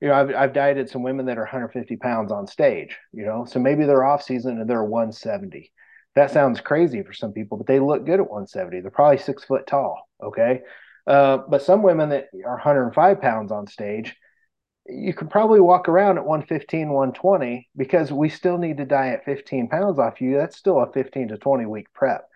you know, I've, I've dieted some women that are 150 pounds on stage, you know, so maybe they're off season and they're 170. That sounds crazy for some people, but they look good at 170. They're probably six foot tall. Okay. Uh, but some women that are 105 pounds on stage, you could probably walk around at 115, 120 because we still need to diet 15 pounds off you. That's still a 15 to 20 week prep.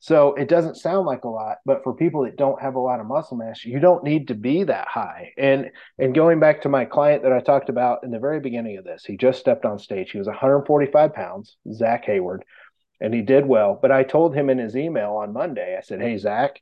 So it doesn't sound like a lot, but for people that don't have a lot of muscle mass, you don't need to be that high. And and going back to my client that I talked about in the very beginning of this, he just stepped on stage. He was 145 pounds, Zach Hayward, and he did well. But I told him in his email on Monday, I said, Hey Zach,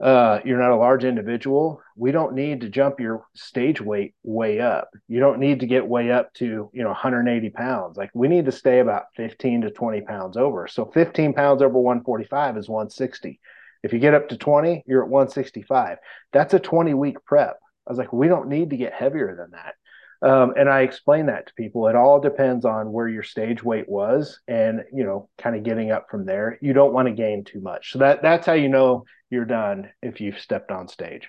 uh, you're not a large individual. We don't need to jump your stage weight way up. You don't need to get way up to, you know, 180 pounds. Like we need to stay about 15 to 20 pounds over. So 15 pounds over 145 is 160. If you get up to 20, you're at 165. That's a 20 week prep. I was like, we don't need to get heavier than that. Um, and I explain that to people. It all depends on where your stage weight was, and you know, kind of getting up from there. You don't want to gain too much. So that that's how you know you're done if you've stepped on stage.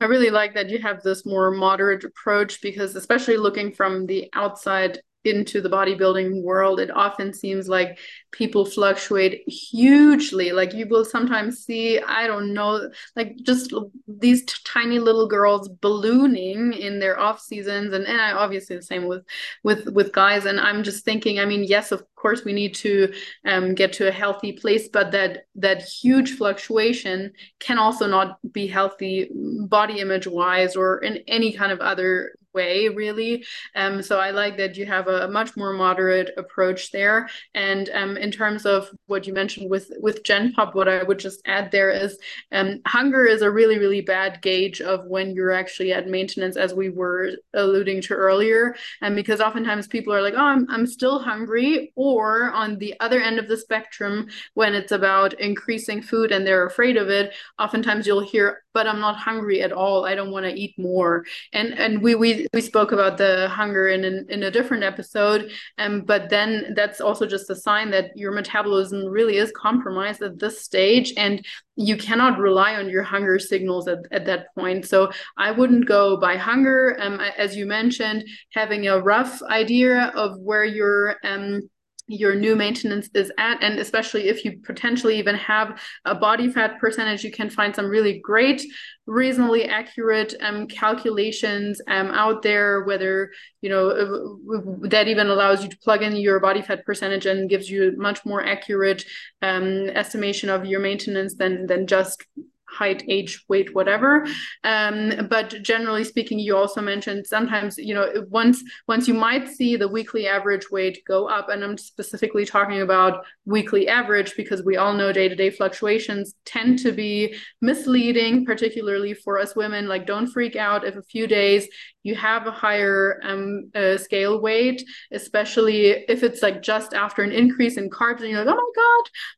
I really like that you have this more moderate approach because, especially looking from the outside into the bodybuilding world, it often seems like people fluctuate hugely. Like you will sometimes see, I don't know, like just these tiny little girls ballooning in their off seasons, and, and I obviously the same with with with guys. And I'm just thinking, I mean, yes, of course we need to um, get to a healthy place, but that that huge fluctuation can also not be healthy body image wise or in any kind of other way really. Um so i like that you have a, much more moderate approach there. And um in terms of what you mentioned with with gen pop what i would just add there is um hunger is a really really bad gauge of when you're actually at maintenance as we were alluding to earlier. And because oftentimes people are like oh i'm, I'm still hungry or on the other end of the spectrum when it's about increasing food and they're afraid of it oftentimes you'll hear but i'm not hungry at all. I don't want to eat more. And and we we we spoke about the hunger in in, in a different episode um but then that's also just a sign that your metabolism really is compromised at this stage and you cannot rely on your hunger signals at, at that point. So i wouldn't go by hunger. Um as you mentioned having a rough idea of where your um your new maintenance is at and especially if you potentially even have a body fat percentage you can find some really great reasonably accurate um, calculations um, out there whether you know that even allows you to plug in your body fat percentage and gives you much more accurate um, estimation of your maintenance than than just height, age, weight, whatever. Um, but generally speaking, you also mentioned sometimes, you know, once once you might see the weekly average weight go up, and I'm specifically talking about weekly average because we all know day-to-day fluctuations tend to be misleading, particularly for us women. Like, don't freak out if a few days you have a higher um, uh, scale weight, especially if it's like just after an increase in carbs, and you're like, oh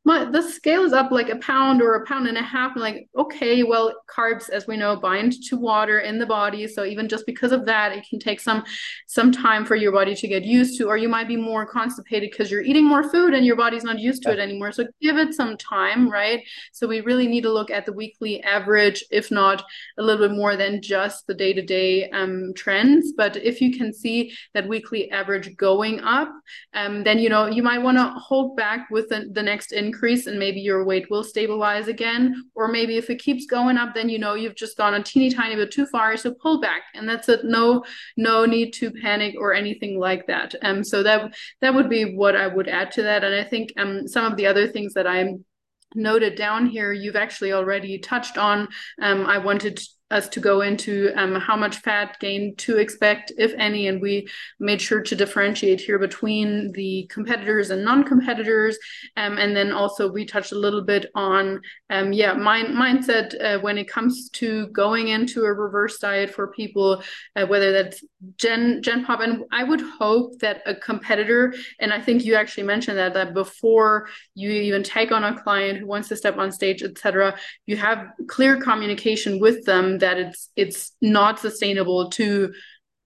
my god, my the scale is up like a pound or a pound and a half. I'm like, okay, well, carbs, as we know, bind to water in the body, so even just because of that, it can take some some time for your body to get used to, or you might be more constipated because you're eating more food and your body's not used to it anymore. So give it some time, right? So we really need to look at the weekly average, if not a little bit more than just the day to day trends. But if you can see that weekly average going up, um, then you know you might want to hold back with the, the next increase, and maybe your weight will stabilize again. Or maybe if it keeps going up, then you know you've just gone a teeny tiny bit too far, so pull back, and that's it. No, no need to panic or anything like that. Um, so that that would be what I would add to that. And I think um some of the other things that I'm noted down here you've actually already touched on um, i wanted us to go into um, how much fat gain to expect, if any, and we made sure to differentiate here between the competitors and non-competitors, um, and then also we touched a little bit on um, yeah mind, mindset uh, when it comes to going into a reverse diet for people, uh, whether that's Gen Gen Pop, and I would hope that a competitor, and I think you actually mentioned that that before you even take on a client who wants to step on stage, etc., you have clear communication with them that it's it's not sustainable to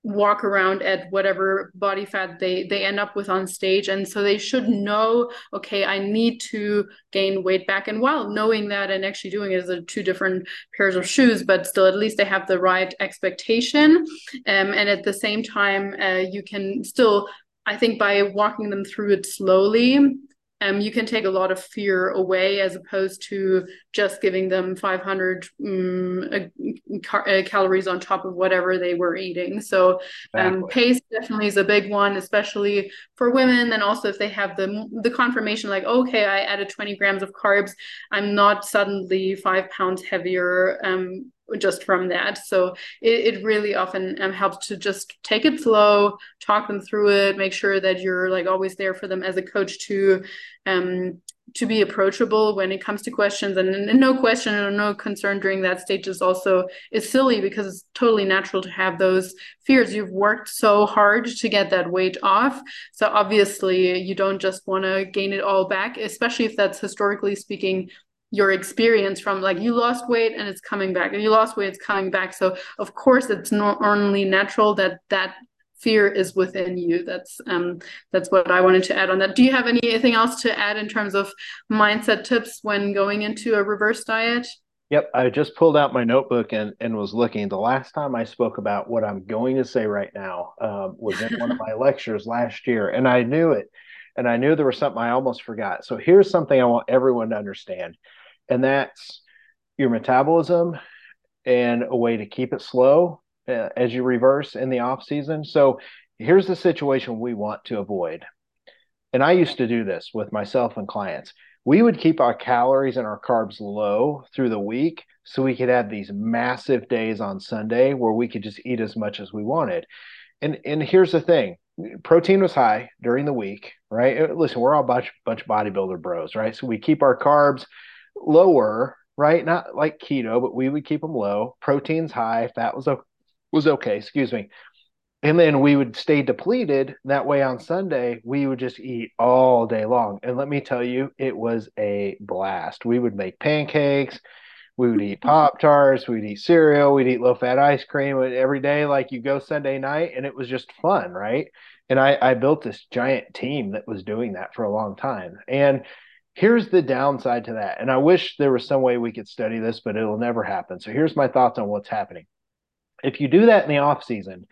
walk around at whatever body fat they they end up with on stage. And so they should know okay i need to gain weight back. And while knowing that and actually doing it is a two different pairs of shoes but still at least they have the right expectation. Um, and at the same time uh, you can still i think by walking them through it slowly um, you can take a lot of fear away as opposed to just giving them 500 um, cal- uh, calories on top of whatever they were eating. So um, pace definitely is a big one, especially for women. And also if they have the the confirmation, like, okay, I added 20 grams of carbs, I'm not suddenly five pounds heavier. Just from that. So it, it really often um, helps to just take it slow, talk them through it, make sure that you're like always there for them as a coach to um to be approachable when it comes to questions. And, and no question or no concern during that stage is also is silly because it's totally natural to have those fears. You've worked so hard to get that weight off. So obviously you don't just want to gain it all back especially if that's historically speaking your experience from like you lost weight and it's coming back and you lost weight it's coming back so of course it's not only natural that that fear is within you that's um that's what i wanted to add on that do you have anything else to add in terms of mindset tips when going into a reverse diet Yep, I just pulled out my notebook and, and was looking. The last time I spoke about what I'm going to say right now um, was in one of my lectures last year, and I knew it. And I knew there was something I almost forgot. So here's something I want everyone to understand and that's your metabolism and a way to keep it slow uh, as you reverse in the off season. So here's the situation we want to avoid. And I used to do this with myself and clients. We would keep our calories and our carbs low through the week so we could have these massive days on Sunday where we could just eat as much as we wanted. And and here's the thing, protein was high during the week, right? Listen, we're all a bunch bunch bodybuilder bros, right? So we keep our carbs lower, right? Not like keto, but we would keep them low. Proteins high, fat was was okay. Excuse me. And then we would stay depleted. That way on Sunday, we would just eat all day long. And let me tell you, it was a blast. We would make pancakes. We would eat Pop Tarts. We'd eat cereal. We'd eat low fat ice cream uh, every day, like you go Sunday night. And it was just fun, right? And I, I built this giant team that was doing that for a long time. And here's the downside to that. And I wish there was some way we could study this, but it'll never happen. So here's my thoughts on what's happening. If you do that in the off season,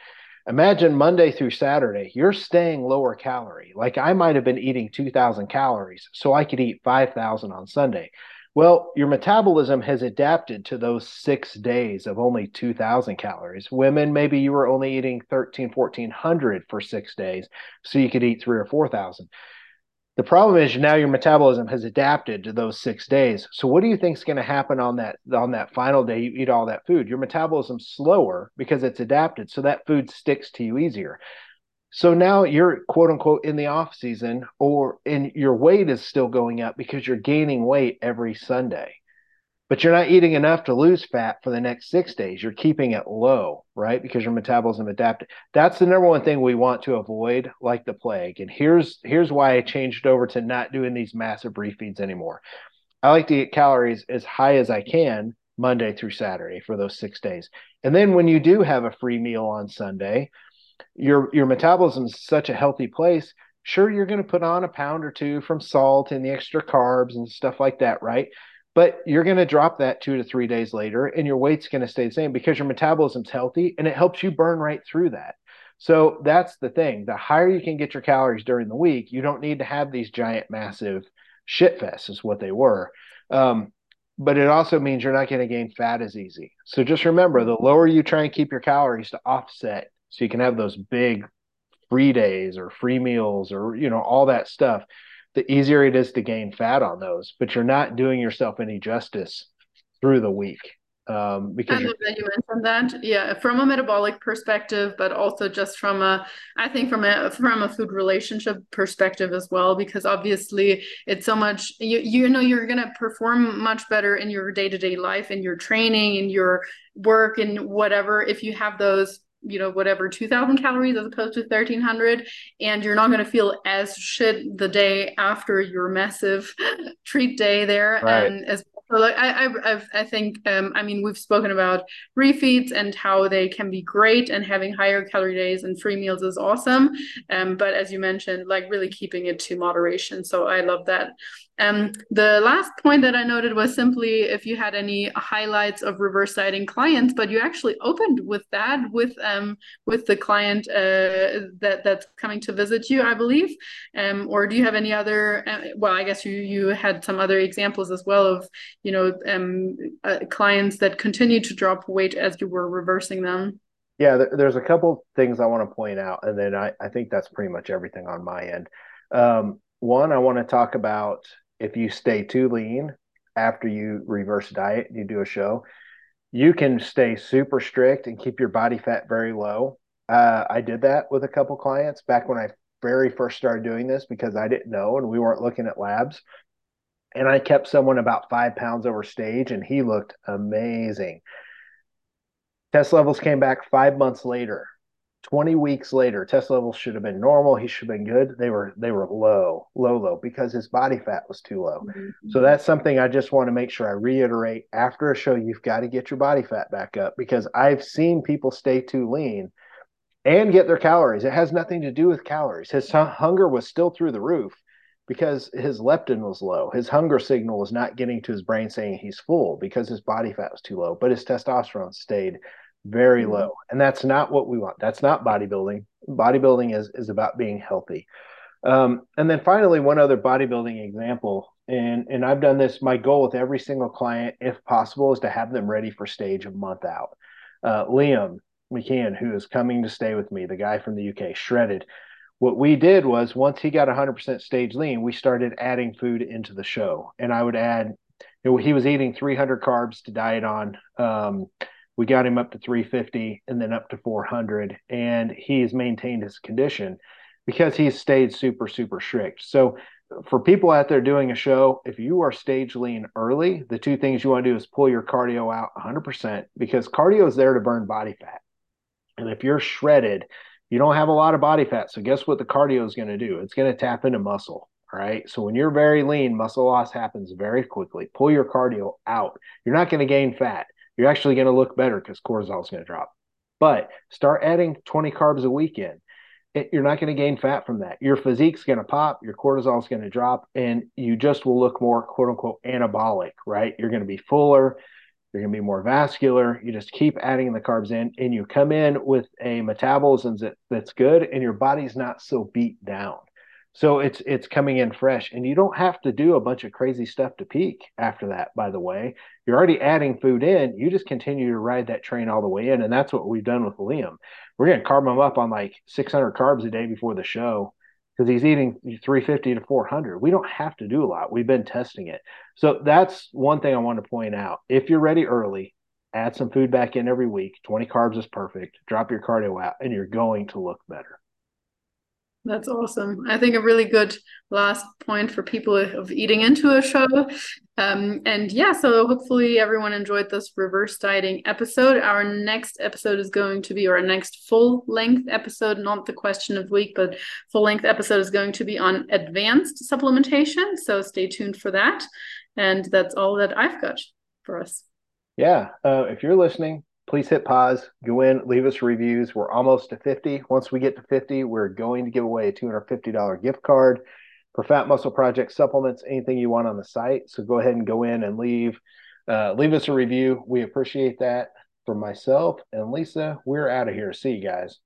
imagine Monday through Saturday, you're staying lower calorie. Like I might have been eating 2000 calories, so I could eat 5000 on Sunday. Well, your metabolism has adapted to those six days of only 2000 calories. Women, maybe you were only eating 13, 1400 for six days, so you could eat three or 4000. The problem is now your metabolism has adapted to those six days. So what do you think is going to happen on that on that final day you eat all that food? Your metabolism's slower because it's adapted, so that food sticks to you easier. So now you're quote unquote in the off season, or in your weight is still going up because you're gaining weight every Sunday but you're not eating enough to lose fat for the next six days. You're keeping it low, right? Because your metabolism adapted. That's the number one thing we want to avoid, like the plague. And here's here's why I changed over to not doing these massive refeeds anymore. I like to get calories as high as I can Monday through Saturday for those six days. And then when you do have a free meal on Sunday, your your metabolism is such a healthy place. Sure, you're going to put on a pound or two from salt and the extra carbs and stuff like that, right? But you're going to drop that two to three days later and your weight's going to stay the same because your metabolism's healthy and it helps you burn right through that. So that's the thing. The higher you can get your calories during the week you don't need to have these giant massive shit fests is what they were. Um, but it also means you're not going to gain fat as easy. So just remember the lower you try and keep your calories to offset so you can have those big free days or free meals or you know all that stuff the easier it is to gain fat on those, but you're not doing yourself any justice through the week. Um, because I love that you mentioned that. Yeah, from a metabolic perspective, but also just from a, I think from a from a food relationship perspective as well, because obviously it's so much. You you know you're gonna perform much better in your day to day life, in your training, in your work, and whatever if you have those you know whatever 2000 calories as opposed to 1300 and you're not going to feel as shit the day after your massive treat day there right. and as so like I, I, I think, um, I mean, we've spoken about refeeds and how they can be great, and having higher calorie days and free meals is awesome. Um, but as you mentioned, like really keeping it to moderation. So I love that. Um, the last point that I noted was simply if you had any highlights of reverse dieting clients, but you actually opened with that with um with the client uh, that that's coming to visit you, I believe. Um, or do you have any other? Uh, well, I guess you you had some other examples as well of you know um uh, clients that continue to drop weight as you were reversing them. Yeah, there's a couple of things I want to point out, and then I I think that's pretty much everything on my end. Um, one, I want to talk about if you stay too lean after you reverse diet, and you do a show, you can stay super strict and keep your body fat very low. Uh, I did that with a couple clients back when I very first started doing this because I didn't know and we weren't looking at labs. And I kept someone about five pounds over stage and he looked amazing. Test levels came back five months later 20 weeks later, test levels should have been normal. He should have been good. They were they were low, low, low because his body fat was too low. Mm-hmm. So that's something I just want to make sure I reiterate. After a show, you've got to get your body fat back up because I've seen people stay too lean and get their calories. It has nothing to do with calories. His hunger was still through the roof because his leptin was low. His hunger signal was not getting to his brain saying he's full because his body fat was too low, but his testosterone stayed very mm-hmm. low. And that's not what we want. That's not bodybuilding. Bodybuilding is, is about being healthy. Um, and then finally, one other bodybuilding example, and, and I've done this. My goal with every single client, if possible, is to have them ready for stage a month out. Uh, Liam McKeon, who is coming to stay with me, the guy from the UK, shredded. What we did was once he got 100% stage lean, we started adding food into the show. And I would add, you know, he was eating 300 carbs to diet on. Um, we got him up to 350 and then up to 400 and he's maintained his condition because he's stayed super super strict so for people out there doing a show if you are stage lean early the two things you want to do is pull your cardio out 100% because cardio is there to burn body fat and if you're shredded you don't have a lot of body fat so guess what the cardio is going to do it's going to tap into muscle all right. So when you're very lean, muscle loss happens very quickly. Pull your cardio out. You're not going to gain fat you're actually going to look better because cortisol is going to drop. But start adding 20 carbs a week in. It, you're not going to gain fat from that. Your physique's going to pop, your cortisol is going to drop, and you just will look more quote unquote anabolic, right? You're going to be fuller, you're going to be more vascular. You just keep adding the carbs in, and you come in with a metabolism that, that's good, and your body's not so beat down. So it's it's coming in fresh, and you don't have to do a bunch of crazy stuff to peak after that. By the way, you're already adding food in. You just continue to ride that train all the way in, and that's what we've done with Liam. We're going to carb him up on like 600 carbs a day before the show because he's eating 350 to 400. We don't have to do a lot. We've been testing it. So that's one thing I want to point out. If you're ready early, add some food back in every week. 20 carbs is perfect. Drop your cardio out, and you're going to look better. That's awesome. I think a really good last point for people of eating into a show. Um, and yeah, so hopefully everyone enjoyed this reverse dieting episode. Our next episode is going to be, our next full length episode, not the question of week, but full length episode is going to be on advanced supplementation. So stay tuned for that. And that's all that I've got for us. Yeah. Uh, if you're listening, please hit pause, go in, leave us reviews. We're almost to 50. Once we get to 50, we're going to give away a $250 gift card for PHAT Muscle Project supplements, anything you want on the site. So go ahead and go in and leave uh, leave us a review. We appreciate that. For myself and Lisa, we're out of here. See you guys.